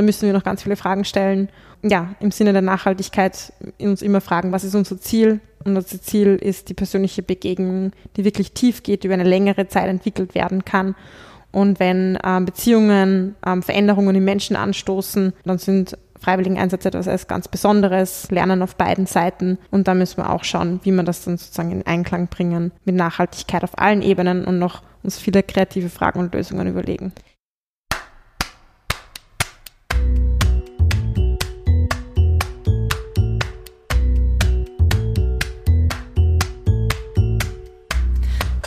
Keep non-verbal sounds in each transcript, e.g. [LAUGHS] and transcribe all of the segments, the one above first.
Da müssen wir noch ganz viele Fragen stellen. Ja, im Sinne der Nachhaltigkeit uns immer fragen, was ist unser Ziel? Und unser Ziel ist die persönliche Begegnung, die wirklich tief geht, über eine längere Zeit entwickelt werden kann. Und wenn ähm, Beziehungen ähm, Veränderungen im Menschen anstoßen, dann sind Freiwilligeneinsätze etwas als ganz Besonderes, Lernen auf beiden Seiten. Und da müssen wir auch schauen, wie wir das dann sozusagen in Einklang bringen mit Nachhaltigkeit auf allen Ebenen und noch uns viele kreative Fragen und Lösungen überlegen.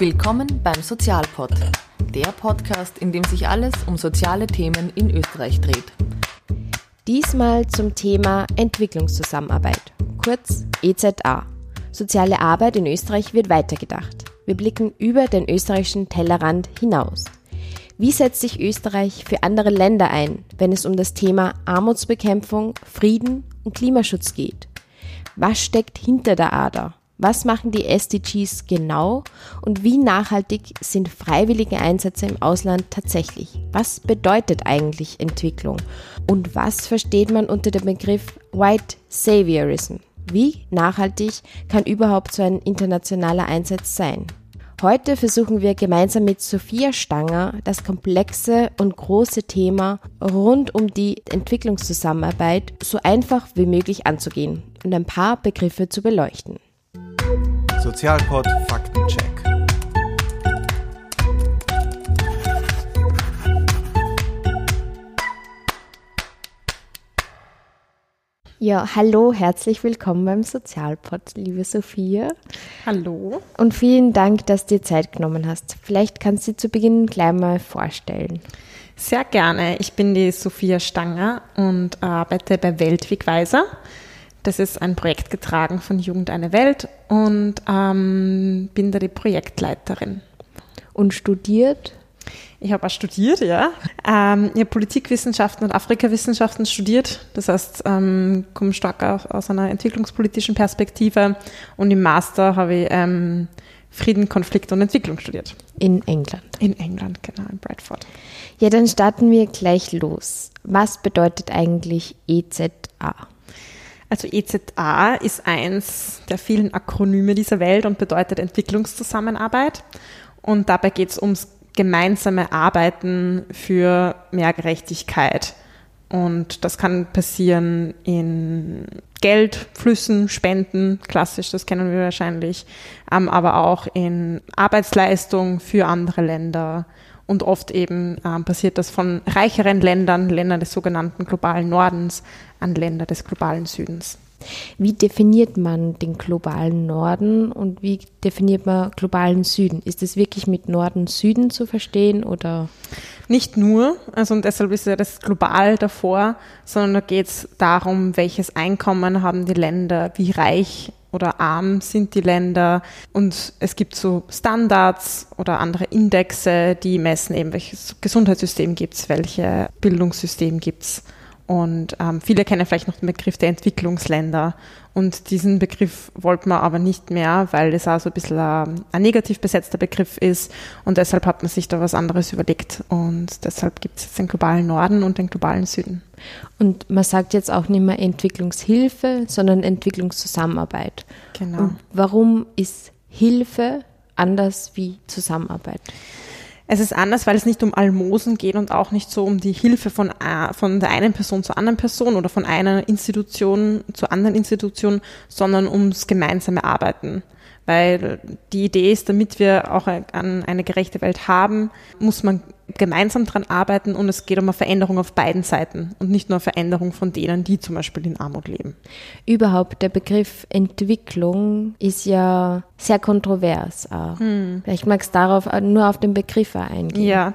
Willkommen beim Sozialpod, der Podcast, in dem sich alles um soziale Themen in Österreich dreht. Diesmal zum Thema Entwicklungszusammenarbeit, kurz EZA. Soziale Arbeit in Österreich wird weitergedacht. Wir blicken über den österreichischen Tellerrand hinaus. Wie setzt sich Österreich für andere Länder ein, wenn es um das Thema Armutsbekämpfung, Frieden und Klimaschutz geht? Was steckt hinter der Ader? Was machen die SDGs genau und wie nachhaltig sind freiwillige Einsätze im Ausland tatsächlich? Was bedeutet eigentlich Entwicklung? Und was versteht man unter dem Begriff White Saviorism? Wie nachhaltig kann überhaupt so ein internationaler Einsatz sein? Heute versuchen wir gemeinsam mit Sophia Stanger das komplexe und große Thema rund um die Entwicklungszusammenarbeit so einfach wie möglich anzugehen und ein paar Begriffe zu beleuchten. Sozialpod Faktencheck. Ja, hallo, herzlich willkommen beim Sozialpod, liebe Sophia. Hallo. Und vielen Dank, dass du dir Zeit genommen hast. Vielleicht kannst du dich zu Beginn gleich mal vorstellen. Sehr gerne. Ich bin die Sophia Stanger und arbeite bei Weltwegweiser. Das ist ein Projekt getragen von Jugend eine Welt und ähm, bin da die Projektleiterin. Und studiert? Ich habe auch studiert, ja. Ähm, ich habe Politikwissenschaften und Afrikawissenschaften studiert. Das heißt, ähm, komme stark aus, aus, einer entwicklungspolitischen Perspektive. Und im Master habe ich ähm, Frieden, Konflikt und Entwicklung studiert. In England. In England, genau, in Bradford. Ja, dann starten wir gleich los. Was bedeutet eigentlich EZA? Also EZA ist eins der vielen Akronyme dieser Welt und bedeutet Entwicklungszusammenarbeit. Und dabei geht es ums gemeinsame Arbeiten für mehr Gerechtigkeit. Und das kann passieren in Geldflüssen, Spenden, klassisch, das kennen wir wahrscheinlich, ähm, aber auch in Arbeitsleistung für andere Länder. Und oft eben ähm, passiert das von reicheren Ländern, Ländern des sogenannten globalen Nordens, an Länder des globalen Südens. Wie definiert man den globalen Norden und wie definiert man globalen Süden? Ist es wirklich mit Norden, Süden zu verstehen oder? Nicht nur, also und deshalb ist ja das global davor, sondern da geht es darum, welches Einkommen haben die Länder, wie reich oder arm sind die Länder und es gibt so Standards oder andere Indexe, die messen eben, welches Gesundheitssystem gibt es, welche Bildungssystem gibt es. Und ähm, viele kennen vielleicht noch den Begriff der Entwicklungsländer. Und diesen Begriff wollte man aber nicht mehr, weil es auch so ein bisschen ein, ein, negativ besetzter Begriff ist. Und deshalb hat man sich da was anderes überlegt. Und deshalb gibt es jetzt den globalen Norden und den globalen Süden. Und man sagt jetzt auch nicht mehr Entwicklungshilfe, sondern Entwicklungszusammenarbeit. Genau. Und warum ist Hilfe anders wie Zusammenarbeit? Es ist anders, weil es nicht um Almosen geht und auch nicht so um die Hilfe von, von der einen Person zur anderen Person oder von einer Institution zur anderen Institution, sondern ums gemeinsame Arbeiten. Weil die Idee ist, damit wir auch eine gerechte Welt haben, muss man gemeinsam daran arbeiten und es geht um eine Veränderung auf beiden Seiten und nicht nur eine Veränderung von denen, die zum Beispiel in Armut leben. Überhaupt der Begriff Entwicklung ist ja sehr kontrovers. Hm. Vielleicht magst du darauf nur auf den Begriff eingehen. Ja,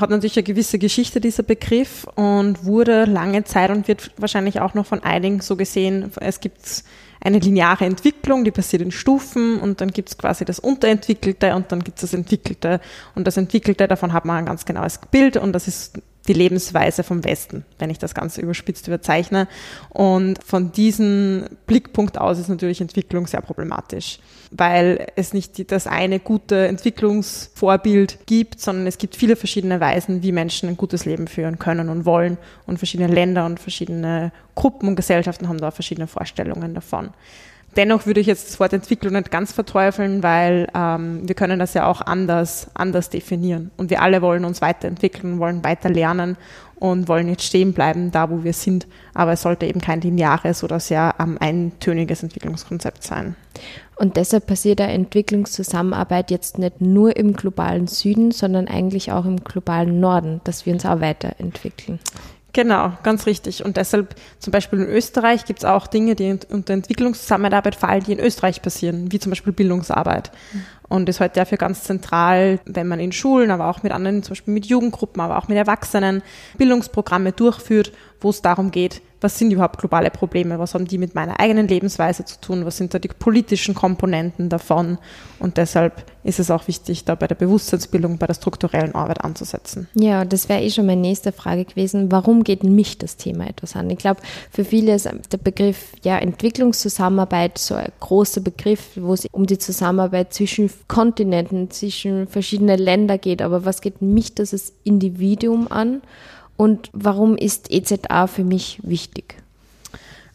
hat natürlich eine gewisse Geschichte, dieser Begriff, und wurde lange Zeit und wird wahrscheinlich auch noch von einigen so gesehen, es gibt eine lineare Entwicklung, die passiert in Stufen und dann gibt es quasi das Unterentwickelte und dann gibt es das Entwickelte. Und das Entwickelte, davon hat man ein ganz genaues Bild und das ist die Lebensweise vom Westen, wenn ich das Ganze überspitzt überzeichne. Und von diesem Blickpunkt aus ist natürlich Entwicklung sehr problematisch, weil es nicht das eine gute Entwicklungsvorbild gibt, sondern es gibt viele verschiedene Weisen, wie Menschen ein gutes Leben führen können und wollen. Und verschiedene Länder und verschiedene Gruppen und Gesellschaften haben da verschiedene Vorstellungen davon. Dennoch würde ich jetzt das Wort Entwicklung nicht ganz verteufeln, weil ähm, wir können das ja auch anders, anders definieren. Und wir alle wollen uns weiterentwickeln, wollen weiter lernen und wollen jetzt stehen bleiben, da wo wir sind. Aber es sollte eben kein lineares oder sehr ähm, eintöniges Entwicklungskonzept sein. Und deshalb passiert der Entwicklungszusammenarbeit jetzt nicht nur im globalen Süden, sondern eigentlich auch im globalen Norden, dass wir uns auch weiterentwickeln. Genau, ganz richtig. Und deshalb zum Beispiel in Österreich gibt es auch Dinge, die unter Entwicklungszusammenarbeit fallen, die in Österreich passieren, wie zum Beispiel Bildungsarbeit. Mhm. Und ist heute dafür ganz zentral, wenn man in Schulen, aber auch mit anderen, zum Beispiel mit Jugendgruppen, aber auch mit Erwachsenen Bildungsprogramme durchführt, wo es darum geht, was sind überhaupt globale Probleme, was haben die mit meiner eigenen Lebensweise zu tun, was sind da die politischen Komponenten davon. Und deshalb ist es auch wichtig, da bei der Bewusstseinsbildung, bei der strukturellen Arbeit anzusetzen. Ja, das wäre eh schon meine nächste Frage gewesen. Warum geht mich das Thema etwas an? Ich glaube, für viele ist der Begriff ja, Entwicklungszusammenarbeit so ein großer Begriff, wo es um die Zusammenarbeit zwischen Kontinenten, zwischen verschiedenen Ländern geht. Aber was geht mich das Individuum an? Und warum ist EZA für mich wichtig?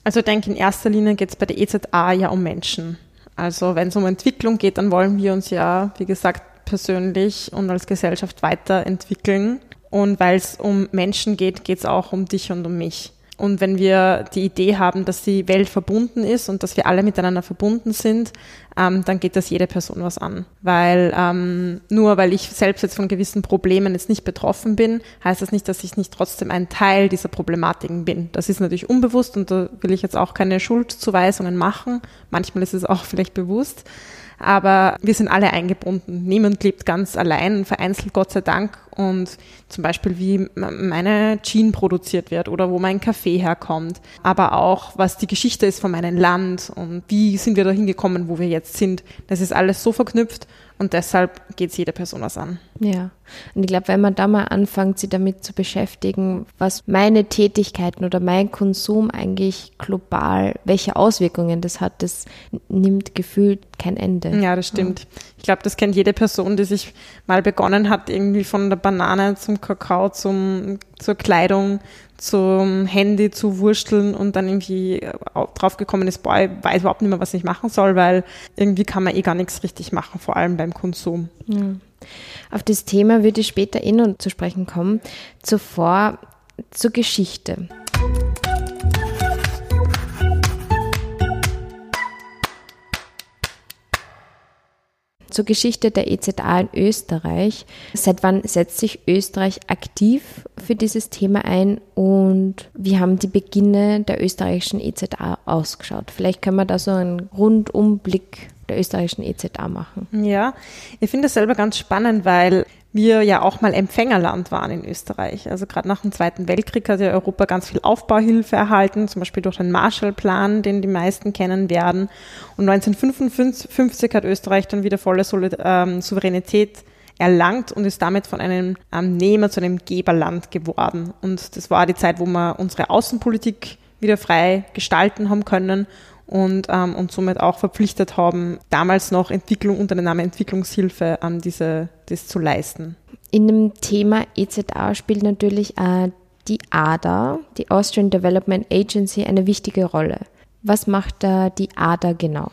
Also ich denke, in erster Linie geht es bei der EZA ja um Menschen. Also wenn es um Entwicklung geht, dann wollen wir uns ja, wie gesagt, persönlich und als Gesellschaft weiterentwickeln. Und weil es um Menschen geht, geht es auch um dich und um mich. Und wenn wir die Idee haben, dass die Welt verbunden ist und dass wir alle miteinander verbunden sind, ähm, dann geht das jede Person was an. Weil ähm, nur weil ich selbst jetzt von gewissen Problemen jetzt nicht betroffen bin, heißt das nicht, dass ich nicht trotzdem ein Teil dieser Problematiken bin. Das ist natürlich unbewusst und da will ich jetzt auch keine Schuldzuweisungen machen. Manchmal ist es auch [LAUGHS] vielleicht bewusst aber wir sind alle eingebunden. Niemand lebt ganz allein, vereinzelt Gott sei Dank. Und zum Beispiel, wie meine Jean produziert wird oder wo mein Kaffee herkommt, aber auch, was die Geschichte ist von meinem Land und wie sind wir da hingekommen, wo wir jetzt sind. Das ist alles so verknüpft und deshalb geht es jeder Person was an. Ja, und ich glaube, wenn man da mal anfängt, sich damit zu beschäftigen, was meine Tätigkeiten oder mein Konsum eigentlich global, welche Auswirkungen das hat, das nimmt gefühlt kein Ende. Ja, das stimmt. Ja. Ich glaube, das kennt jede Person, die sich mal begonnen hat, irgendwie von der Banane zum Kakao, zum, zur Kleidung, zum Handy zu wursteln und dann irgendwie draufgekommen ist, boah, ich weiß überhaupt nicht mehr, was ich machen soll, weil irgendwie kann man eh gar nichts richtig machen, vor allem beim Konsum. Ja. Auf das Thema würde ich später eh noch zu sprechen kommen. Zuvor zur Geschichte. Zur Geschichte der EZA in Österreich. Seit wann setzt sich Österreich aktiv für dieses Thema ein und wie haben die Beginne der österreichischen EZA ausgeschaut? Vielleicht können wir da so einen Rundumblick der österreichischen EZA machen. Ja, ich finde das selber ganz spannend, weil wir ja auch mal Empfängerland waren in Österreich. Also gerade nach dem Zweiten Weltkrieg hat ja Europa ganz viel Aufbauhilfe erhalten, zum Beispiel durch den Marshallplan, den die meisten kennen werden. Und 1955 hat Österreich dann wieder volle ähm, Souveränität erlangt und ist damit von einem ähm, Nehmer zu einem Geberland geworden. Und das war die Zeit, wo wir unsere Außenpolitik wieder frei gestalten haben können und, ähm, und somit auch verpflichtet haben, damals noch Entwicklung unter dem Namen Entwicklungshilfe ähm, diese, das zu leisten. In dem Thema EZA spielt natürlich äh, die ADA, die Austrian Development Agency, eine wichtige Rolle. Was macht da die ADA genau?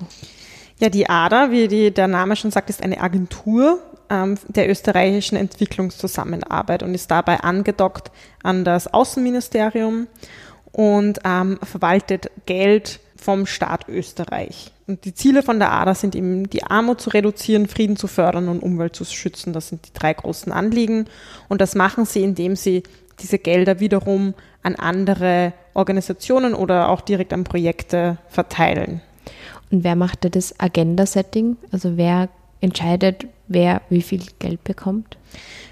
Ja, die ADA, wie die, der Name schon sagt, ist eine Agentur ähm, der österreichischen Entwicklungszusammenarbeit und ist dabei angedockt an das Außenministerium und ähm, verwaltet Geld vom Staat Österreich. Und die Ziele von der ADA sind eben, die Armut zu reduzieren, Frieden zu fördern und Umwelt zu schützen. Das sind die drei großen Anliegen. Und das machen sie, indem sie diese Gelder wiederum an andere Organisationen oder auch direkt an Projekte verteilen. Und wer macht da das Agenda-Setting? Also wer entscheidet, wer wie viel Geld bekommt?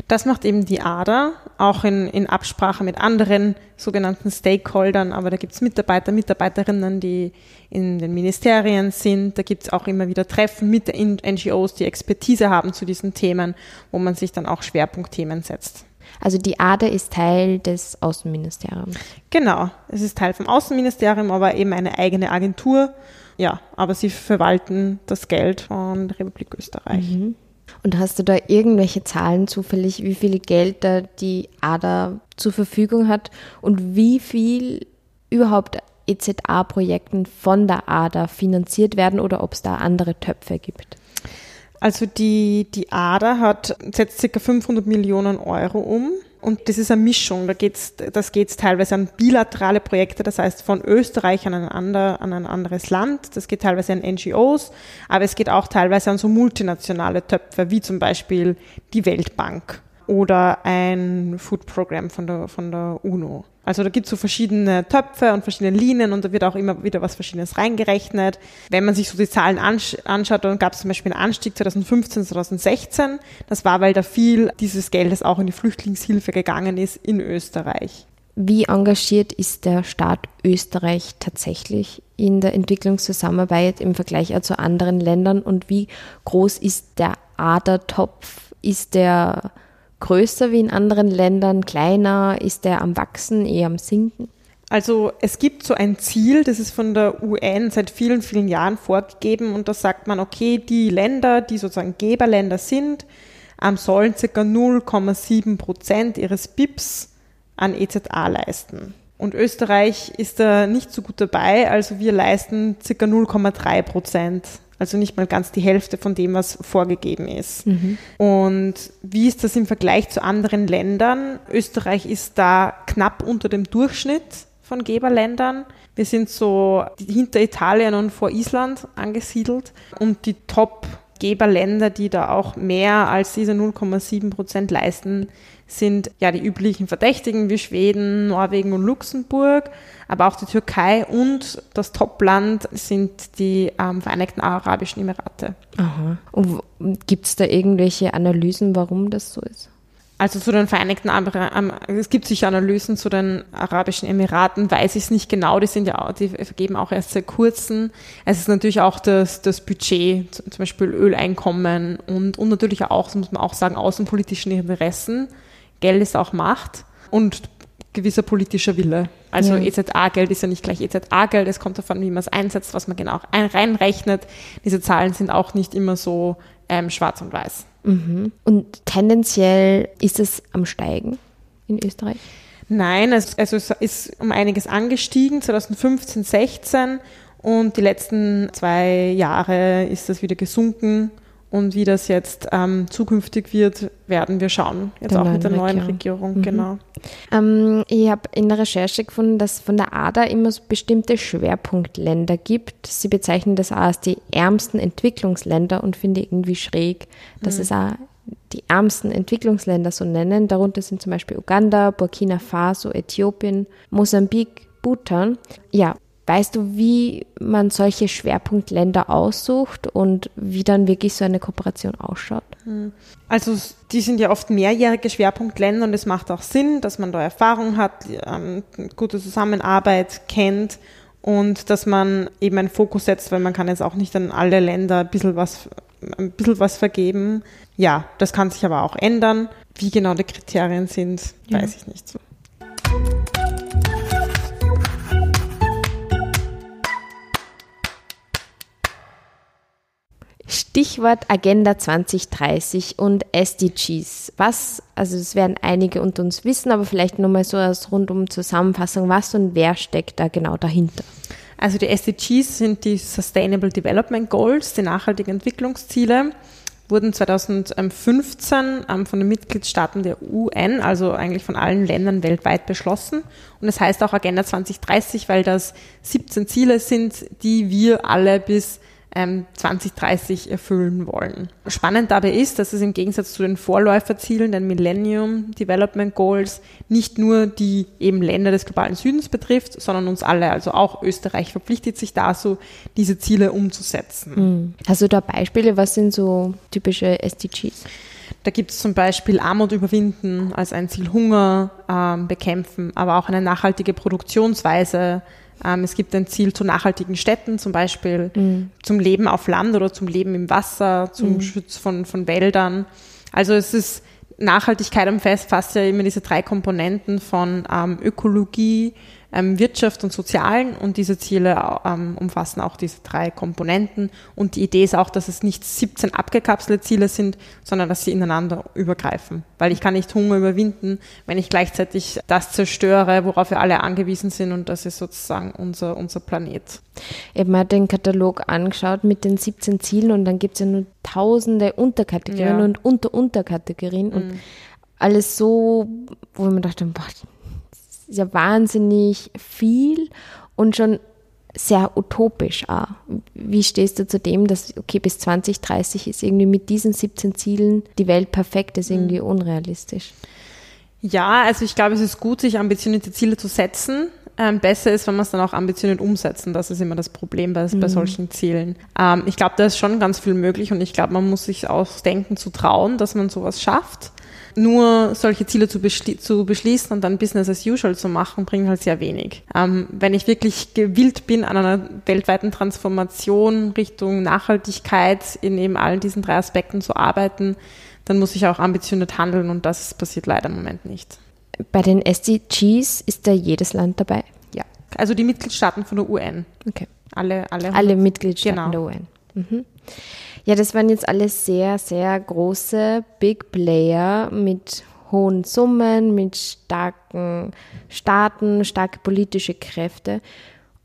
Das macht eben die ADA, auch in, in Absprache mit anderen sogenannten Stakeholdern, aber da gibt es Mitarbeiter, Mitarbeiterinnen, die in den Ministerien sind. Da gibt es auch immer wieder Treffen mit den NGOs, die Expertise haben zu diesen Themen, wo man sich dann auch Schwerpunktthemen setzt. Also die ADA ist Teil des Außenministeriums. Genau, es ist Teil vom Außenministerium, aber eben eine eigene Agentur. Ja, aber sie verwalten das Geld von der Republik Österreich. Mhm. Und hast du da irgendwelche Zahlen zufällig, wie viel Geld da die ADA zur Verfügung hat und wie viel überhaupt EZA-Projekten von der ADA finanziert werden oder ob es da andere Töpfe gibt? Also die, die ADA hat, setzt ca. 500 Millionen Euro um. Und das ist eine Mischung. Da geht's, das geht teilweise an bilaterale Projekte, das heißt von Österreich an ein, ander, an ein anderes Land. Das geht teilweise an NGOs, aber es geht auch teilweise an so multinationale Töpfe, wie zum Beispiel die Weltbank oder ein Food Program von der, von der UNO. Also da gibt es so verschiedene Töpfe und verschiedene Linien und da wird auch immer wieder was Verschiedenes reingerechnet. Wenn man sich so die Zahlen ansch anschaut, dann gab es zum Beispiel einen Anstieg 2015, 2016. Das war, weil da viel dieses Geldes auch in die Flüchtlingshilfe gegangen ist in Österreich. Wie engagiert ist der Staat Österreich tatsächlich in der Entwicklungszusammenarbeit im Vergleich zu anderen Ländern und wie groß ist der Adertopf? Ist der größer wie in anderen Ländern, kleiner? Ist der am Wachsen, eher am Sinken? Also es gibt so ein Ziel, das ist von der UN seit vielen, vielen Jahren vorgegeben und da sagt man, okay, die Länder, die sozusagen Geberländer sind, ähm, sollen ca. 0,7 Prozent ihres BIPs an EZA leisten. Und Österreich ist da nicht so gut dabei, also wir leisten ca. 0,3 Prozent also nicht mal ganz die Hälfte von dem, was vorgegeben ist. Mhm. Und wie ist das im Vergleich zu anderen Ländern? Österreich ist da knapp unter dem Durchschnitt von Geberländern. Wir sind so hinter Italien und vor Island angesiedelt. Und die Top-Geberländer, die da auch mehr als diese 0,7 Prozent leisten, sind ja die üblichen Verdächtigen wie Schweden, Norwegen und Luxemburg, aber auch die Türkei und das Topland sind die ähm, Vereinigten Arabischen Emirate. Aha. Und gibt es da irgendwelche Analysen, warum das so ist? Also zu den Vereinigten Emiraten, es gibt sicher Analysen zu den Arabischen Emiraten, weiß ich es nicht genau, die sind ja auch, die vergeben auch erst seit kurzem. Es ist natürlich auch das, das Budget, zum Beispiel Öleinkommen und, und natürlich auch, muss man auch sagen, außenpolitischen Interessen. Geld ist auch Macht und gewisser politischer Wille. Also ja. EZA-Geld ist ja nicht gleich EZA-Geld, es kommt davon, wie man es einsetzt, was man genau reinrechnet. Diese Zahlen sind auch nicht immer so ähm, schwarz und weiß. Mhm. Und tendenziell ist es am Steigen in Österreich? Nein, es, also es ist um einiges angestiegen, 2015, 16 und die letzten zwei Jahre ist das wieder gesunken und wie das jetzt ähm, zukünftig wird, werden wir schauen. Jetzt der auch mit der neuen Regierung, Regierung mhm. genau. Ähm, ich habe in der Recherche gefunden, dass es von der ADA immer so bestimmte Schwerpunktländer gibt. Sie bezeichnen das auch als die ärmsten Entwicklungsländer und finde irgendwie schräg, dass mhm. es auch die ärmsten Entwicklungsländer so nennen. Darunter sind zum Beispiel Uganda, Burkina Faso, Äthiopien, Mosambik, Bhutan. Ja, Weißt du, wie man solche Schwerpunktländer aussucht und wie dann wirklich so eine Kooperation ausschaut? Hm. Also die sind ja oft mehrjährige Schwerpunktländer und es macht auch Sinn, dass man da Erfahrung hat, ähm, gute Zusammenarbeit kennt und dass man eben einen Fokus setzt, weil man kann jetzt auch nicht an alle Länder ein bisschen was, ein bisschen was vergeben. Ja, das kann sich aber auch ändern. Wie genau die Kriterien sind, ja. weiß ich nicht. Stichwort Agenda 2030 und SDGs. Was, also es werden einige unter uns wissen, aber vielleicht nochmal so als rundum Zusammenfassung, was und wer steckt da genau dahinter? Also die SDGs sind die Sustainable Development Goals, die nachhaltigen Entwicklungsziele, wurden 2015 ähm, von den Mitgliedstaaten der UN, also eigentlich von allen Ländern weltweit beschlossen. Und es das heißt auch Agenda 2030, weil das 17 Ziele sind, die wir alle bis 2030 ähm, erfüllen wollen. Spannend dabei ist, dass es im Gegensatz zu den Vorläuferzielen, den Millennium Development Goals, nicht nur die eben Länder des globalen Südens betrifft, sondern uns alle. Also auch Österreich verpflichtet sich dazu, diese Ziele umzusetzen. Hm. Hast du da Beispiele? Was sind so typische SDGs? Da gibt es zum Beispiel Armut überwinden als ein Ziel, Hunger ähm, bekämpfen, aber auch eine nachhaltige Produktionsweise es gibt ein Ziel zu nachhaltigen Städten, zum Beispiel mhm. zum Leben auf Land oder zum Leben im Wasser, zum mhm. Schutz von, von Wäldern. Also es ist Nachhaltigkeit umfasst ja immer diese drei Komponenten von ähm, Ökologie, ähm, Wirtschaft und Sozialen und diese Ziele ähm, umfassen auch diese drei Komponenten und die Idee ist auch, dass es nicht 17 abgekapselte Ziele sind, sondern dass sie ineinander übergreifen, weil ich kann nicht Hunger überwinden, wenn ich gleichzeitig das zerstöre, worauf wir alle angewiesen sind und das ist sozusagen unser, unser Planet. Ich habe mir den Katalog angeschaut mit den 17 Zielen und dann gibt es ja nur tausende Unterkategorien ja. und Unter-Unterkategorien und mhm. alles so, wo mir dachte, boah, ja wahnsinnig viel und schon sehr utopisch auch. Wie stehst du zu dem, dass, okay, bis 2030 ist irgendwie mit diesen 17 Zielen die Welt perfekt, ist irgendwie mhm. unrealistisch? Ja, also ich glaube, es ist gut, sich ambitionierte Ziele zu setzen. Ähm, besser ist, wenn man es dann auch ambitioniert umsetzen. Das ist immer das Problem bei, mhm. bei solchen Zielen. Ähm, ich glaube, da ist schon ganz viel möglich und ich glaube, man muss sich ausdenken, zu trauen, dass man sowas schafft nur solche Ziele zu, beschli zu, beschließen und dann Business as usual zu machen, bringt halt sehr wenig. Ähm, wenn ich wirklich gewillt bin, an einer weltweiten Transformation Richtung Nachhaltigkeit in eben allen diesen drei Aspekten zu arbeiten, dann muss ich auch ambitioniert handeln und das passiert leider im Moment nicht. Bei den SDGs ist da jedes Land dabei? Ja, also die Mitgliedstaaten von der UN. Okay. Alle, alle, alle Mitgliedstaaten genau. der UN. Mhm. Ja, das waren jetzt alles sehr, sehr große Big Player mit hohen Summen, mit starken Staaten, starke politische Kräfte.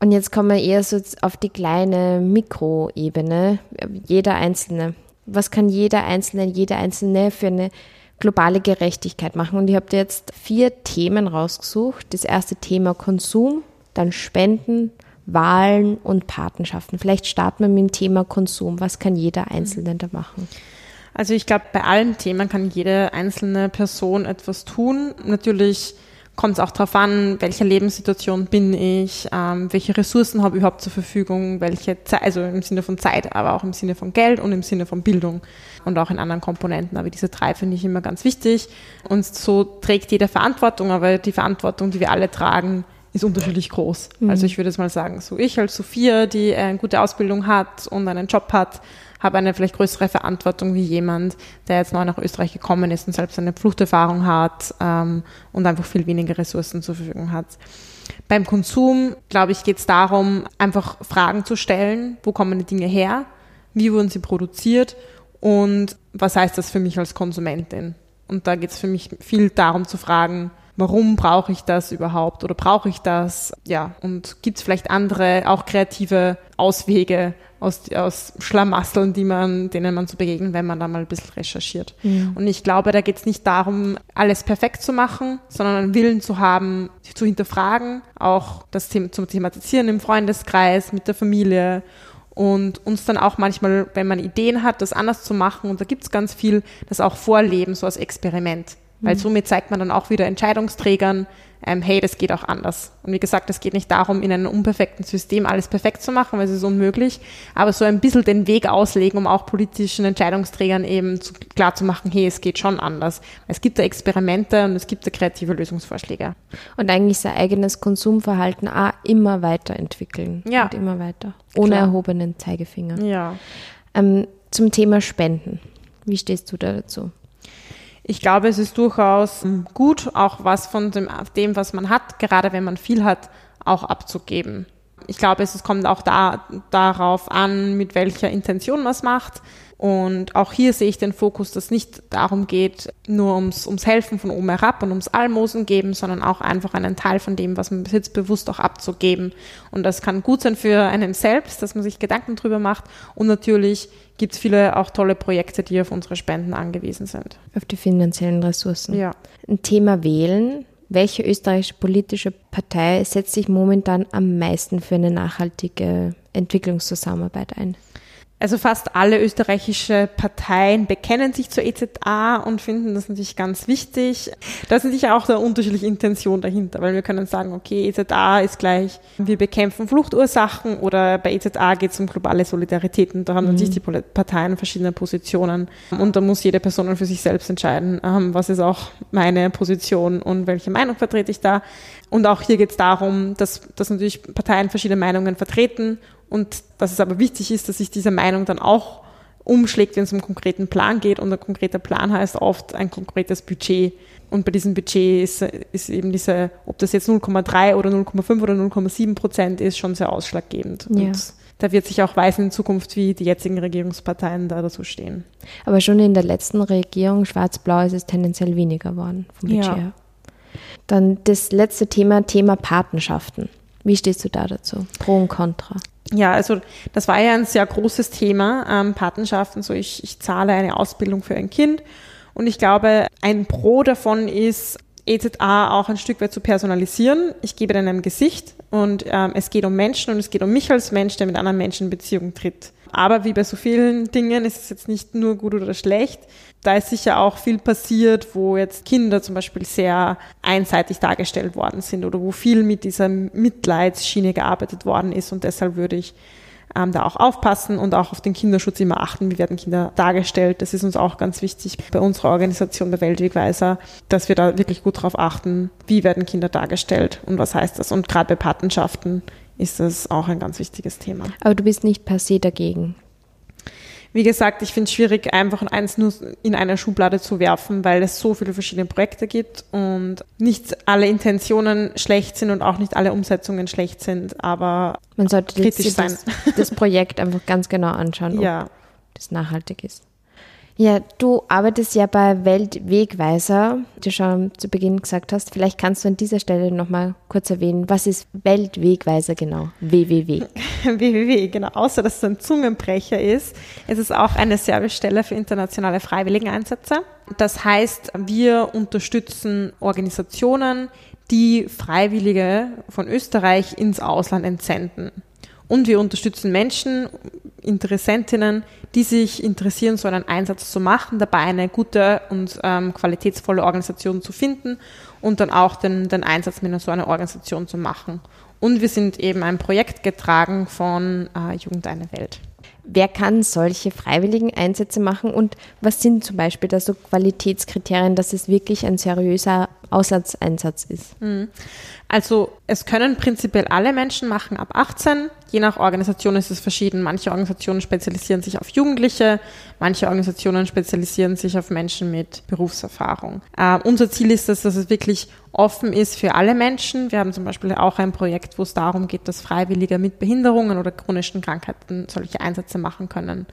Und jetzt kommen wir eher so auf die kleine Mikroebene, jeder Einzelne. Was kann jeder Einzelne, jeder Einzelne für eine globale Gerechtigkeit machen? Und ich habe jetzt vier Themen rausgesucht. Das erste Thema Konsum, dann Spenden, Wahlen und Patenschaften. Vielleicht starten wir mit dem Thema Konsum. Was kann jeder Einzelne da machen? Also ich glaube, bei allen Themen kann jede einzelne Person etwas tun. Natürlich kommt es auch darauf an, welcher Lebenssituation bin ich, ähm, welche Ressourcen habe ich überhaupt zur Verfügung, welche Zeit, also im Sinne von Zeit, aber auch im Sinne von Geld und im Sinne von Bildung und auch in anderen Komponenten. Aber diese drei finde ich immer ganz wichtig. Und so trägt jeder Verantwortung, aber die Verantwortung, die wir alle tragen, ist unterschiedlich groß. Mhm. Also ich würde jetzt mal sagen, so ich als Sophia, die eine gute Ausbildung hat und einen Job hat, habe eine vielleicht größere Verantwortung wie jemand, der jetzt neu nach Österreich gekommen ist und selbst eine Fluchterfahrung hat ähm, und einfach viel weniger Ressourcen zur Verfügung hat. Beim Konsum, glaube ich, geht es darum, einfach Fragen zu stellen, wo kommen die Dinge her, wie wurden sie produziert und was heißt das für mich als Konsumentin. Und da geht es für mich viel darum zu fragen, warum brauche ich das überhaupt oder brauche ich das? Ja, und gibt es vielleicht andere, auch kreative Auswege aus, aus Schlamasseln, die man, denen man zu begegnen, wenn man da mal ein bisschen recherchiert. Mhm. Und ich glaube, da geht es nicht darum, alles perfekt zu machen, sondern einen Willen zu haben, sich zu hinterfragen, auch das Thema zu thematisieren im Freundeskreis, mit der Familie und uns dann auch manchmal, wenn man Ideen hat, das anders zu machen, und da gibt es ganz viel, das auch vorleben, so als Experiment. Weil mhm. somit zeigt man dann auch wieder Entscheidungsträgern, ähm, hey, das geht auch anders. Und wie gesagt, es geht nicht darum, in einem unperfekten System alles perfekt zu machen, weil es ist unmöglich, aber so ein bisschen den Weg auslegen, um auch politischen Entscheidungsträgern eben zu, klar zu machen, hey, es geht schon anders. Es gibt da Experimente und es gibt da kreative Lösungsvorschläge. Und eigentlich sein eigenes Konsumverhalten auch immer weiterentwickeln. Ja. Und immer weiter. Ohne klar. erhobenen Zeigefinger. Ja. Ähm, zum Thema Spenden. Wie stehst du da dazu? Ich glaube, es ist durchaus gut, auch was von dem, dem, was man hat, gerade wenn man viel hat, auch abzugeben. Ich glaube, es kommt auch da, darauf an, mit welcher Intention man es macht. Und auch hier sehe ich den Fokus, dass nicht darum geht, nur ums, ums Helfen von oben herab und ums Almosen geben, sondern auch einfach einen Teil von dem, was man besitzt, bewusst auch abzugeben. Und das kann gut sein für einen selbst, dass man sich Gedanken drüber macht. Und natürlich gibt es viele auch tolle Projekte, die auf unsere Spenden angewiesen sind. Auf die finanziellen Ressourcen. Ja. Ein Thema Wählen. Welche österreichische politische Partei setzt sich momentan am meisten für eine nachhaltige Entwicklungszusammenarbeit ein? Also fast alle österreichische Parteien bekennen sich zur EZA und finden das natürlich ganz wichtig. Da ist natürlich auch eine unterschiedliche Intention dahinter, weil wir können sagen, okay, EZA ist gleich, wir bekämpfen Fluchtursachen oder bei EZA geht es um globale Solidarität und da haben mhm. natürlich die Parteien verschiedene Positionen und da muss jede Person für sich selbst entscheiden, ähm, was ist auch meine Position und welche Meinung vertrete ich da. Und auch hier geht es darum, dass, dass natürlich Parteien verschiedene Meinungen vertreten und dass es aber wichtig ist, dass sich diese Meinung dann auch umschlägt, wenn es um einen konkreten Plan geht. Und ein konkreter Plan heißt oft ein konkretes Budget. Und bei diesem Budget ist, ist eben diese, ob das jetzt 0,3 oder 0,5 oder 0,7 Prozent ist, schon sehr ausschlaggebend. Ja. Und da wird sich auch weisen in Zukunft, wie die jetzigen Regierungsparteien da dazu stehen. Aber schon in der letzten Regierung Schwarz-Blau ist es tendenziell weniger geworden vom Budget Ja. her. Dann das letzte Thema, Thema Patenschaften. Wie stehst du da dazu? Pro und Contra. Ja, also das war ja ein sehr großes Thema, ähm, Patenschaften. So, ich, ich zahle eine Ausbildung für ein Kind. Und ich glaube, ein Pro davon ist, EZA auch ein Stück weit zu personalisieren. Ich gebe dann ein Gesicht und ähm, es geht um Menschen und es geht um mich als Mensch, der mit anderen Menschen in Beziehung tritt. Aber wie bei so vielen Dingen ist es jetzt nicht nur gut oder schlecht. Da ist sicher auch viel passiert, wo jetzt Kinder zum Beispiel sehr einseitig dargestellt worden sind oder wo viel mit dieser Mitleidsschiene gearbeitet worden ist. Und deshalb würde ich ähm, da auch aufpassen und auch auf den Kinderschutz immer achten. Wie werden Kinder dargestellt? Das ist uns auch ganz wichtig bei unserer Organisation, bei Weltwegweiser, dass wir da wirklich gut drauf achten, wie werden Kinder dargestellt und was heißt das. Und gerade bei Patenschaften ist das auch ein ganz wichtiges Thema. Aber du bist nicht per se dagegen. Wie gesagt, ich finde es schwierig, einfach eins nur in eine Schublade zu werfen, weil es so viele verschiedene Projekte gibt und nicht alle Intentionen schlecht sind und auch nicht alle Umsetzungen schlecht sind, aber Man sollte Kritisch jetzt das, das Projekt einfach ganz genau anschauen, ob ja. das nachhaltig ist. Ja, du arbeitest ja bei Weltwegweiser, wie du schon zu Beginn gesagt hast. Vielleicht kannst du an dieser Stelle nochmal kurz erwähnen, was ist Weltwegweiser genau? WWW. www, [LAUGHS] genau. Außer dass es ein Zungenbrecher ist, ist es auch eine Servicestelle für internationale Freiwilligeneinsätze. Das heißt, wir unterstützen Organisationen, die Freiwillige von Österreich ins Ausland entsenden. Und wir unterstützen Menschen, Interessentinnen, die sich interessieren, so einen Einsatz zu machen, dabei eine gute und ähm, qualitätsvolle Organisation zu finden und dann auch den, den Einsatz mit so einer Organisation zu machen. Und wir sind eben ein Projekt getragen von äh, Jugend eine Welt. Wer kann solche freiwilligen Einsätze machen und was sind zum Beispiel da so Qualitätskriterien, dass es wirklich ein seriöser Auslandseinsatz ist? Also es können prinzipiell alle Menschen machen ab 18. Je nach Organisation ist es verschieden. Manche Organisationen spezialisieren sich auf Jugendliche, manche Organisationen spezialisieren sich auf Menschen mit Berufserfahrung. Äh, unser Ziel ist es, dass es wirklich offen ist für alle Menschen. Wir haben zum Beispiel auch ein Projekt, wo es darum geht, dass Freiwillige mit Behinderungen oder chronischen Krankheiten solche Einsätze machen können.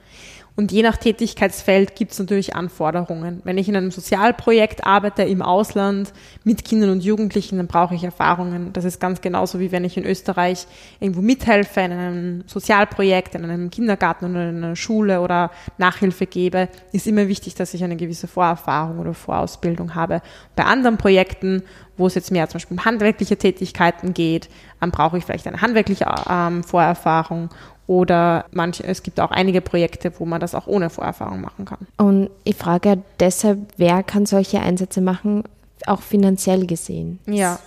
Und je nach Tätigkeitsfeld gibt es natürlich Anforderungen. Wenn ich in einem Sozialprojekt arbeite im Ausland mit Kindern und Jugendlichen, dann brauche ich Erfahrungen. Das ist ganz genauso wie wenn ich in Österreich irgendwo mithelfe, in einem Sozialprojekt, in einem Kindergarten oder in einer Schule oder Nachhilfe gebe, ist immer wichtig, dass ich eine gewisse Vorerfahrung oder Vorausbildung habe. Bei anderen Projekten, wo es jetzt mehr zum Beispiel um handwerkliche Tätigkeiten geht, ähm, brauche ich vielleicht eine handwerkliche ähm, Vorerfahrung oder manche, es gibt auch einige Projekte, wo man das auch ohne Vorerfahrung machen kann. Und ich frage ja deshalb, wer kann solche Einsätze machen, auch finanziell gesehen? Ja.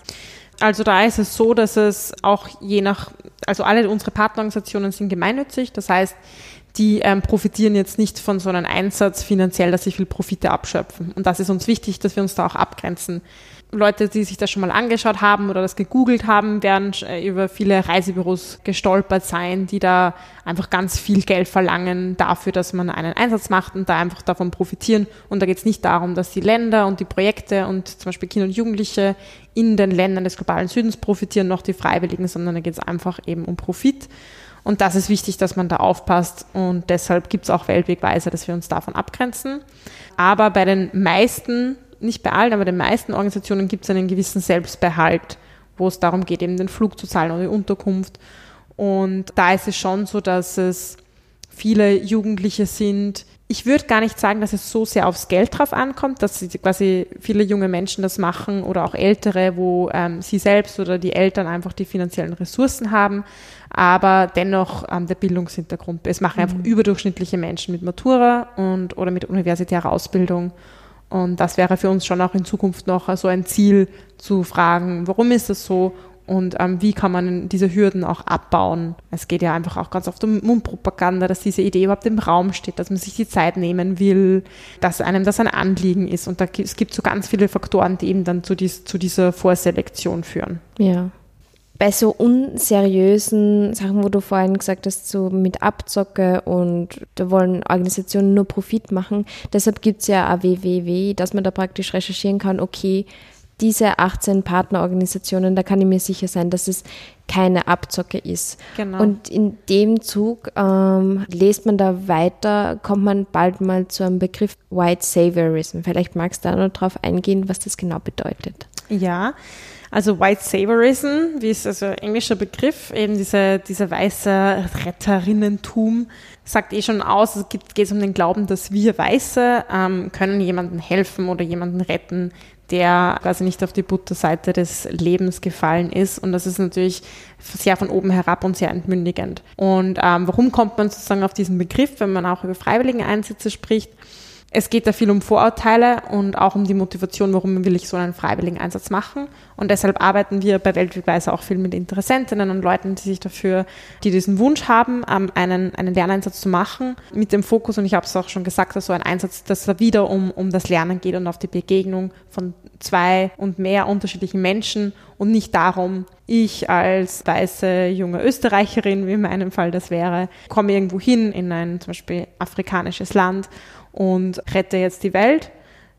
Also da ist es so, dass es auch je nach, also alle unsere Partnerorganisationen sind gemeinnützig, das heißt, die ähm, profitieren jetzt nicht von so einem Einsatz finanziell, dass sie viel Profite abschöpfen. Und das ist uns wichtig, dass wir uns da auch abgrenzen. Leute, die sich das schon mal angeschaut haben oder das gegoogelt haben, werden äh, über viele Reisebüros gestolpert sein, die da einfach ganz viel Geld verlangen dafür, dass man einen Einsatz macht und da einfach davon profitieren. Und da geht es nicht darum, dass die Länder und die Projekte und zum Beispiel Kinder und Jugendliche in den Ländern des globalen Südens profitieren, noch die Freiwilligen, sondern da geht es einfach eben um Profit. Und das ist wichtig, dass man da aufpasst und deshalb gibt es auch Weltwegweise, dass wir uns davon abgrenzen. Aber bei den meisten, nicht bei allen, aber den meisten Organisationen gibt es einen gewissen Selbstbehalt, wo es darum geht, eben den Flug zu zahlen oder die Unterkunft. Und da ist es schon so, dass es viele Jugendliche sind. Ich würde gar nicht sagen, dass es so sehr aufs Geld drauf ankommt, dass sie quasi viele junge Menschen das machen oder auch ältere, wo ähm, sie selbst oder die Eltern einfach die finanziellen Ressourcen haben, aber dennoch ähm, der Bildungshintergrund. Es machen einfach überdurchschnittliche Menschen mit Matura und oder mit universitärer Ausbildung. Und das wäre für uns schon auch in Zukunft noch so ein Ziel zu fragen, warum ist das so und ähm, wie kann man diese Hürden auch abbauen. Es geht ja einfach auch ganz oft um Mundpropaganda, dass diese Idee überhaupt im Raum steht, dass man sich die Zeit nehmen will, dass einem das ein Anliegen ist. Und da, es gibt so ganz viele Faktoren, die eben dann zu, dies, zu dieser Vorselektion führen. Ja. Bei so unseriösen Sachen, wo du vorhin gesagt hast, so mit Abzocke und da wollen Organisationen nur Profit machen, deshalb gibt es ja AWWW, dass man da praktisch recherchieren kann, okay, diese 18 Partnerorganisationen, da kann ich mir sicher sein, dass es keine Abzocke ist. Genau. Und in dem Zug ähm, lest man da weiter, kommt man bald mal zu einem Begriff White Saviorism. Vielleicht magst du da noch drauf eingehen, was das genau bedeutet. Ja, also White Saviorism, wie ist also englischer Begriff, eben diese, dieser weiße Retterinnentum, sagt eh schon aus, es geht, geht um den Glauben, dass wir Weiße ähm, können jemandem helfen oder jemanden retten, der quasi nicht auf die Butterseite des Lebens gefallen ist. Und das ist natürlich sehr von oben herab und sehr entmündigend. Und ähm, warum kommt man sozusagen auf diesen Begriff, wenn man auch über freiwillige Einsätze spricht? Es geht da viel um Vorurteile und auch um die Motivation, warum will ich so einen freiwilligen Einsatz machen. Und deshalb arbeiten wir bei Weltwegweise auch viel mit Interessentinnen und Leuten, die sich dafür, die diesen Wunsch haben, ähm, einen, einen Lerneinsatz zu machen, mit dem Fokus, und ich habe es auch schon gesagt, dass so ein Einsatz, dass da wieder um, um das Lernen geht und auf die Begegnung von zwei und mehr unterschiedlichen Menschen und nicht darum, ich als weiße junge Österreicherin, wie in meinem Fall das wäre, komme irgendwo hin in ein zum Beispiel afrikanisches Land und rette jetzt die Welt,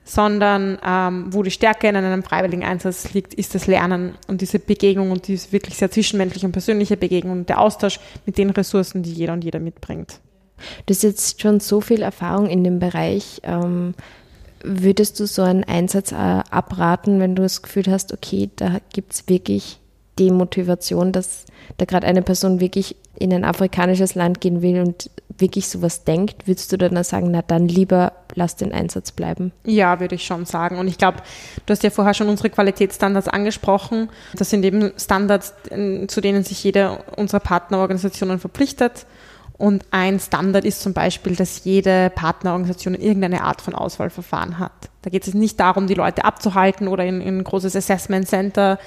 sondern ähm, wo die Stärke in einem freiwilligen Einsatz liegt, ist das Lernen und diese Begegnung und diese wirklich sehr zwischenmenschliche und persönliche Begegnung und der Austausch mit den Ressourcen, die jeder und jeder mitbringt. Du hast jetzt schon so viel Erfahrung in dem Bereich. Ähm, würdest du so einen Einsatz äh, abraten, wenn du das Gefühl hast, okay, da gibt es wirklich die Motivation, dass da gerade eine Person wirklich in ein afrikanisches Land gehen will und wirklich sowas denkt, würdest du dann sagen, na dann lieber lass den Einsatz bleiben? Ja, würde ich schon sagen. Und ich glaube, du hast ja vorher schon unsere Qualitätsstandards angesprochen. Das sind eben Standards, zu denen sich jede unserer Partnerorganisationen verpflichtet. Und ein Standard ist zum Beispiel, dass jede Partnerorganisation irgendeine Art von Auswahlverfahren hat. Da geht es nicht darum, die Leute abzuhalten oder in, in ein großes Assessment Center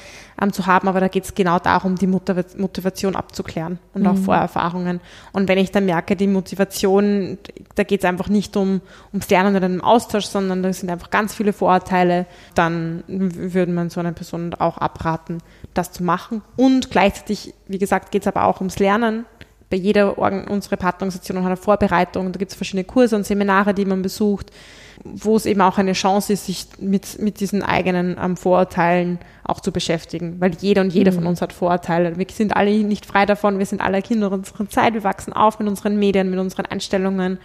ähm, zu haben, aber da geht es genau darum, die Motivation abzuklären und mhm. auch Vorerfahrungen. Und wenn ich dann merke, die Motivation, da geht es einfach nicht um ums Lernen oder den Austausch, sondern da sind einfach ganz viele Vorurteile, dann würde man so einer Person auch abraten, das zu machen. Und gleichzeitig, wie gesagt, geht es aber auch ums Lernen bei jeder Organ unsere Partnerorganisation hat eine Vorbereitung, da gibt es verschiedene Kurse und Seminare, die man besucht, wo es eben auch eine Chance ist, sich mit, mit diesen eigenen ähm, Vorurteilen auch zu beschäftigen, weil jeder und jeder mhm. von uns hat Vorurteile. Wir sind alle nicht frei davon, wir sind alle Kinder unserer Zeit, wir wachsen auf mit unseren Medien, mit unseren Einstellungen,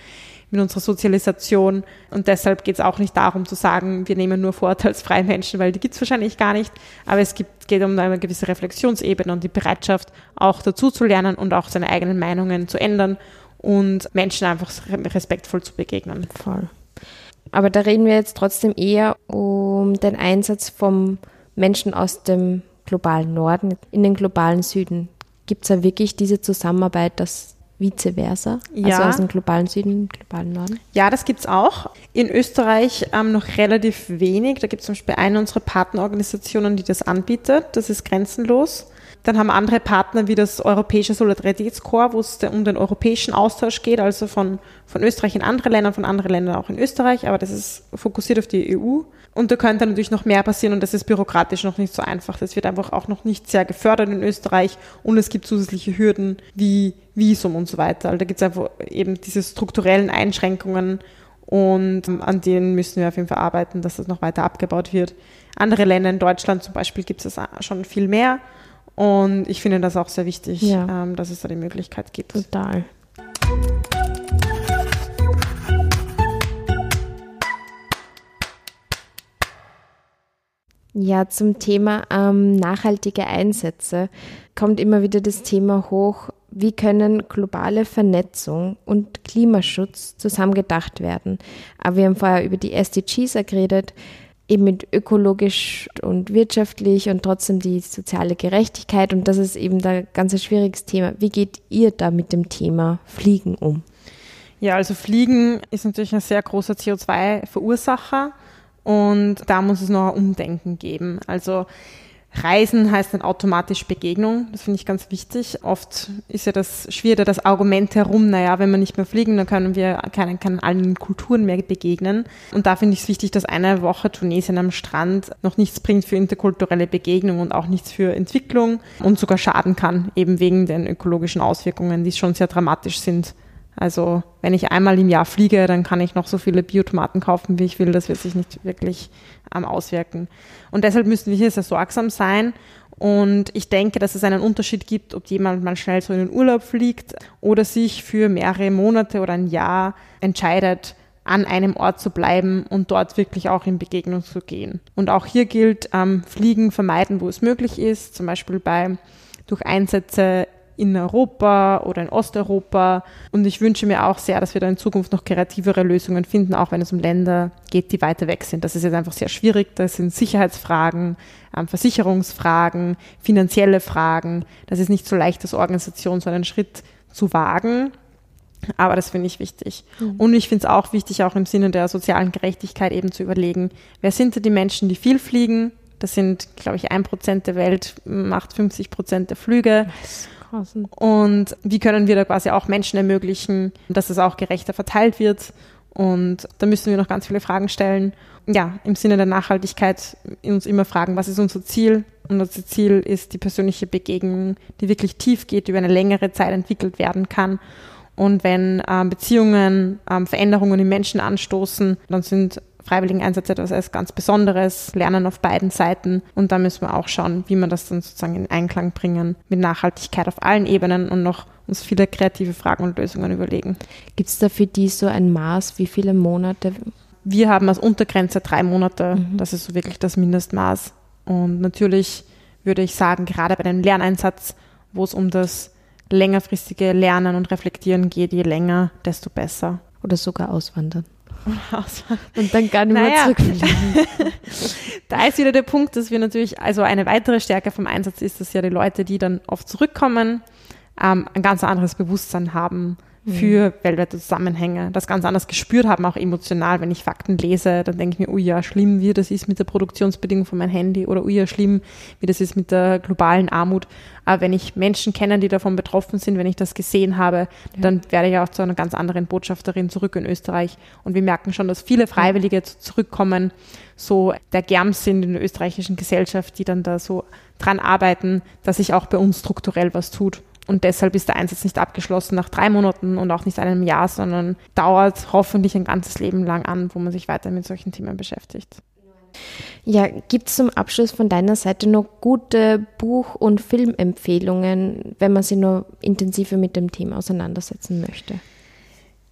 mit unserer Sozialisation. Und deshalb geht es auch nicht darum zu sagen, wir nehmen nur vorurteilsfreie Menschen, weil die gibt es wahrscheinlich gar nicht. Aber es gibt, geht um eine gewisse Reflexionsebene und die Bereitschaft, auch dazu zu lernen und auch seine eigenen Meinungen zu ändern und Menschen einfach respektvoll zu begegnen. Voll. Aber da reden wir jetzt trotzdem eher um den Einsatz vom Menschen aus dem globalen Norden in den globalen Süden. Gibt es da wirklich diese Zusammenarbeit, dass vice versa? Also ja. Also aus dem globalen Süden, globalen Norden? Ja, das gibt es auch. In Österreich ähm, noch relativ wenig. Da gibt es zum Beispiel eine unserer Partnerorganisationen, die das anbietet. Das ist grenzenlos. Dann haben andere Partner wie das Europäische Solidaritätskorps, wo es um den europäischen Austausch geht, also von, von Österreich in andere Länder, von anderen Ländern auch in Österreich, aber das ist fokussiert auf die EU. Und da könnte natürlich noch mehr passieren und das ist bürokratisch noch nicht so einfach. Das wird einfach auch noch nicht sehr gefördert in Österreich und es gibt zusätzliche Hürden wie Visum und so weiter. Also da gibt es einfach eben diese strukturellen Einschränkungen und an denen müssen wir auf jeden Fall arbeiten, dass das noch weiter abgebaut wird. Andere Länder in Deutschland zum Beispiel gibt es das schon viel mehr und ich finde das auch sehr wichtig, ja. Ähm, dass es da die Möglichkeit gibt. Total. Ja, zum Thema ähm, nachhaltige Einsätze kommt immer wieder das Thema hoch, wie können globale Vernetzung und Klimaschutz zusammen gedacht werden. Aber wir haben vorher über die SDGs geredet, eben mit ökologisch und wirtschaftlich und trotzdem die soziale Gerechtigkeit. Und das ist eben da ganz ein schwieriges Thema. Wie geht ihr da mit dem Thema Fliegen um? Ja, also Fliegen ist natürlich ein sehr großer CO2-Verursacher und da muss es noch ein Umdenken geben. Also Reisen heißt dann automatisch Begegnung. Das finde ich ganz wichtig. Oft ist ja das schwierige das Argument herum, naja, wenn wir nicht mehr fliegen, dann können wir keinen, keinen allen Kulturen mehr begegnen. Und da finde ich es wichtig, dass eine Woche Tunesien am Strand noch nichts bringt für interkulturelle Begegnung und auch nichts für Entwicklung und sogar schaden kann, eben wegen den ökologischen Auswirkungen, die schon sehr dramatisch sind. Also wenn ich einmal im Jahr fliege, dann kann ich noch so viele Biotomaten kaufen, wie ich will. Das wird sich nicht wirklich ähm, auswirken. Und deshalb müssen wir hier sehr sorgsam sein. Und ich denke, dass es einen Unterschied gibt, ob jemand mal schnell so in den Urlaub fliegt oder sich für mehrere Monate oder ein Jahr entscheidet, an einem Ort zu bleiben und dort wirklich auch in Begegnung zu gehen. Und auch hier gilt, ähm, Fliegen vermeiden, wo es möglich ist, zum Beispiel bei durch Einsätze in Europa oder in Osteuropa. Und ich wünsche mir auch sehr, dass wir da in Zukunft noch kreativere Lösungen finden, auch wenn es um Länder geht, die weiter weg sind. Das ist jetzt einfach sehr schwierig. Das sind Sicherheitsfragen, ähm, Versicherungsfragen, finanzielle Fragen. Das ist nicht so leicht, als Organisation so einen Schritt zu wagen. Aber das finde ich wichtig. Mhm. Und ich finde es auch wichtig, auch im Sinne der sozialen Gerechtigkeit eben zu überlegen, wer sind denn die Menschen, die viel fliegen? Das sind, glaube ich, ein Prozent der Welt macht 50 Prozent der Flüge. Was? Und wie können wir da quasi auch Menschen ermöglichen, dass es auch gerechter verteilt wird? Und da müssen wir noch ganz viele Fragen stellen. Ja, im Sinne der Nachhaltigkeit uns immer fragen, was ist unser Ziel? Und unser Ziel ist die persönliche Begegnung, die wirklich tief geht, über eine längere Zeit entwickelt werden kann. Und wenn ähm, Beziehungen ähm, Veränderungen im Menschen anstoßen, dann sind Freiwilligeneinsatz etwas als ganz Besonderes, lernen auf beiden Seiten und da müssen wir auch schauen, wie wir das dann sozusagen in Einklang bringen mit Nachhaltigkeit auf allen Ebenen und noch uns viele kreative Fragen und Lösungen überlegen. Gibt es da für die so ein Maß, wie viele Monate? Wir haben als Untergrenze drei Monate, mhm. das ist so wirklich das Mindestmaß. Und natürlich würde ich sagen, gerade bei einem Lerneinsatz, wo es um das längerfristige Lernen und Reflektieren geht, je länger, desto besser. Oder sogar auswandern. Und dann gar nicht naja. mehr zurückfliegen. [LAUGHS] da ist wieder der Punkt, dass wir natürlich, also eine weitere Stärke vom Einsatz ist, dass ja die Leute, die dann oft zurückkommen, ähm, ein ganz anderes Bewusstsein haben. Für weltweite Zusammenhänge, das ganz anders gespürt haben, auch emotional. Wenn ich Fakten lese, dann denke ich mir, oh ja, schlimm, wie das ist mit der Produktionsbedingung von meinem Handy oder oh ja, schlimm, wie das ist mit der globalen Armut. Aber wenn ich Menschen kenne, die davon betroffen sind, wenn ich das gesehen habe, ja. dann werde ich auch zu einer ganz anderen Botschafterin zurück in Österreich. Und wir merken schon, dass viele Freiwillige zurückkommen, so der Germ sind in der österreichischen Gesellschaft, die dann da so dran arbeiten, dass sich auch bei uns strukturell was tut. Und deshalb ist der Einsatz nicht abgeschlossen nach drei Monaten und auch nicht einem Jahr, sondern dauert hoffentlich ein ganzes Leben lang an, wo man sich weiter mit solchen Themen beschäftigt. Ja, gibt es zum Abschluss von deiner Seite noch gute Buch- und Filmempfehlungen, wenn man sich nur intensiver mit dem Thema auseinandersetzen möchte?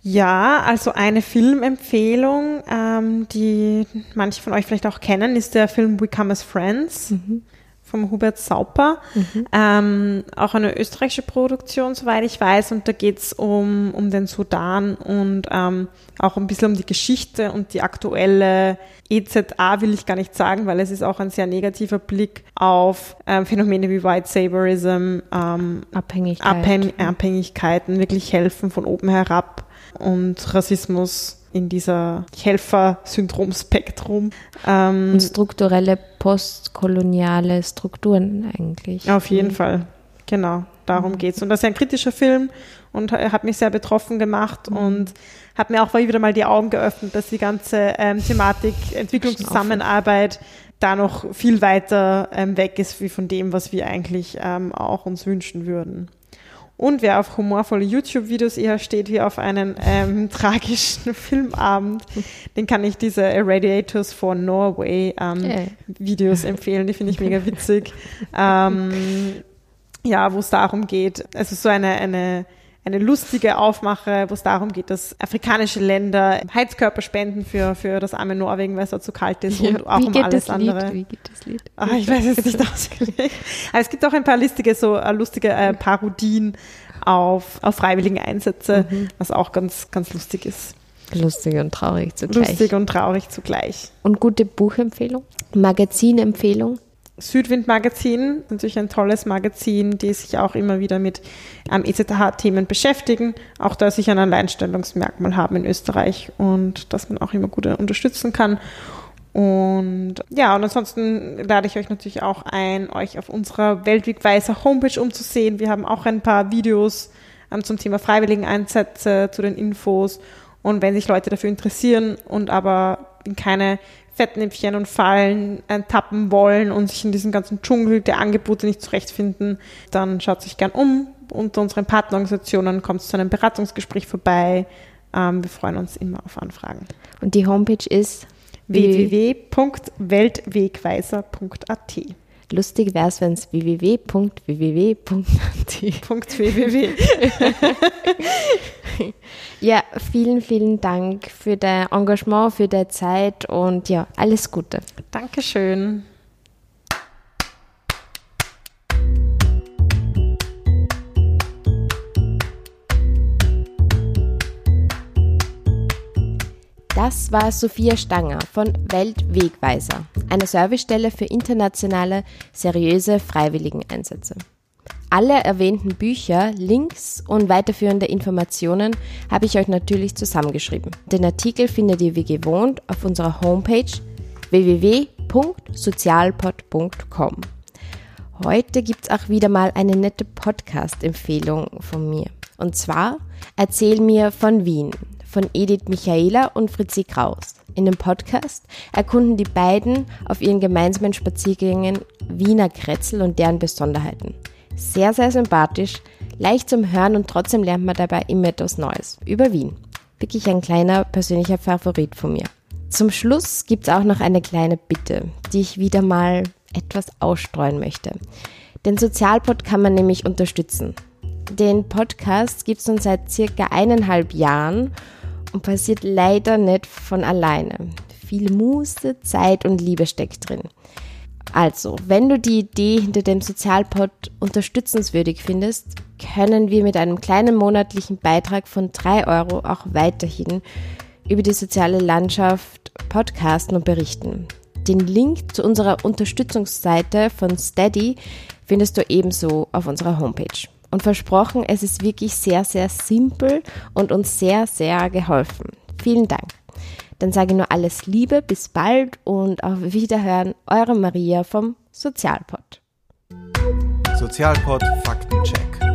Ja, also eine Filmempfehlung, ähm, die manche von euch vielleicht auch kennen, ist der Film We Come as Friends. Mhm vom Hubert Sauper, mhm. ähm, auch eine österreichische Produktion, soweit ich weiß. Und da geht es um, um den Sudan und ähm, auch ein bisschen um die Geschichte und die aktuelle EZA will ich gar nicht sagen, weil es ist auch ein sehr negativer Blick auf ähm, Phänomene wie White Saberism, ähm, Abhängigkeit. Abhäng Abhängigkeiten, wirklich helfen von oben herab und Rassismus in dieser Helfer-Syndrom-Spektrum. Ähm, Und strukturelle postkoloniale Strukturen eigentlich. Auf jeden mhm. Fall, genau. Darum mhm. geht's. Und das ist ein kritischer Film und hat mich sehr betroffen gemacht mhm. und hat mir auch wieder mal die Augen geöffnet, dass die ganze ähm, Thematik Entwicklungszusammenarbeit da noch viel weiter ähm, weg ist wie von dem, was wir eigentlich ähm, auch uns wünschen würden. Und wer auf humorvolle YouTube-Videos eher steht wie auf einen ähm, [LAUGHS] tragischen Filmabend, den kann ich diese Irradiators for Norway ähm, yeah. Videos empfehlen. Die finde ich mega witzig. ähm, ja, wo es darum geht, also so eine, eine eine lustige Aufmache, wo es darum geht, dass afrikanische Länder Heizkörper spenden für, für das arme Norwegen, weil es dort zu kalt ist ja, und auch um alles andere. Wie geht das Lied? Ah, ich weiß es nicht [LAUGHS] ausgelegt. Aber es gibt auch ein paar lustige, so äh, lustige äh, Parodien auf, auf freiwillige Einsätze, mhm. was auch ganz, ganz lustig ist. Lustig und traurig zugleich. Lustig und traurig zugleich. Und gute Buchempfehlung? Magazinempfehlung? Südwind Magazin, natürlich ein tolles Magazin, die sich auch immer wieder mit ähm, EZH-Themen beschäftigen, auch da sich ein Alleinstellungsmerkmal haben in Österreich und das man auch immer gut unterstützen kann. Und ja, und ansonsten lade ich euch natürlich auch ein, euch auf unserer Weltwegweiser Homepage umzusehen. Wir haben auch ein paar Videos ähm, zum Thema Freiwilligeneinsätze, zu den Infos. Und wenn sich Leute dafür interessieren und aber in keine Fettnäpfchen und Fallen äh, tappen wollen und sich in diesem ganzen Dschungel der Angebote nicht zurechtfinden, dann schaut sich gern um. Unter unseren Partnerorganisationen kommt es zu einem Beratungsgespräch vorbei. Ähm, wir freuen uns immer auf Anfragen. Und die Homepage ist www.weltwegweiser.at. Lustig wäre es, wenn es www.www.at. [LAUGHS] ja, vielen, vielen Dank für dein Engagement, für deine Zeit und ja, alles Gute. Dankeschön. Das war Sophia Stanger von Weltwegweiser, einer Servicestelle für internationale, seriöse Freiwilligeneinsätze. Alle erwähnten Bücher, Links und weiterführende Informationen habe ich euch natürlich zusammengeschrieben. Den Artikel findet ihr wie gewohnt auf unserer Homepage www.sozialpod.com. Heute gibt es auch wieder mal eine nette Podcast-Empfehlung von mir. Und zwar Erzähl mir von Wien von Edith Michaela und Fritzi Kraus. In dem Podcast erkunden die beiden auf ihren gemeinsamen Spaziergängen Wiener Kretzel und deren Besonderheiten. Sehr, sehr sympathisch, leicht zum Hören und trotzdem lernt man dabei immer etwas Neues über Wien. Wirklich ein kleiner persönlicher Favorit von mir. Zum Schluss gibt es auch noch eine kleine Bitte, die ich wieder mal etwas ausstreuen möchte. Den Sozialpod kann man nämlich unterstützen. Den Podcast gibt es nun seit circa eineinhalb Jahren und passiert leider nicht von alleine. Viel Muße, Zeit und Liebe steckt drin. Also, wenn du die Idee hinter dem Sozialpod unterstützenswürdig findest, können wir mit einem kleinen monatlichen Beitrag von 3 Euro auch weiterhin über die soziale Landschaft podcasten und berichten. Den Link zu unserer Unterstützungsseite von Steady findest du ebenso auf unserer Homepage. Und versprochen, es ist wirklich sehr, sehr simpel und uns sehr, sehr geholfen. Vielen Dank. Dann sage ich nur alles Liebe, bis bald und auf Wiederhören, eure Maria vom Sozialpod. Sozialpod Faktencheck.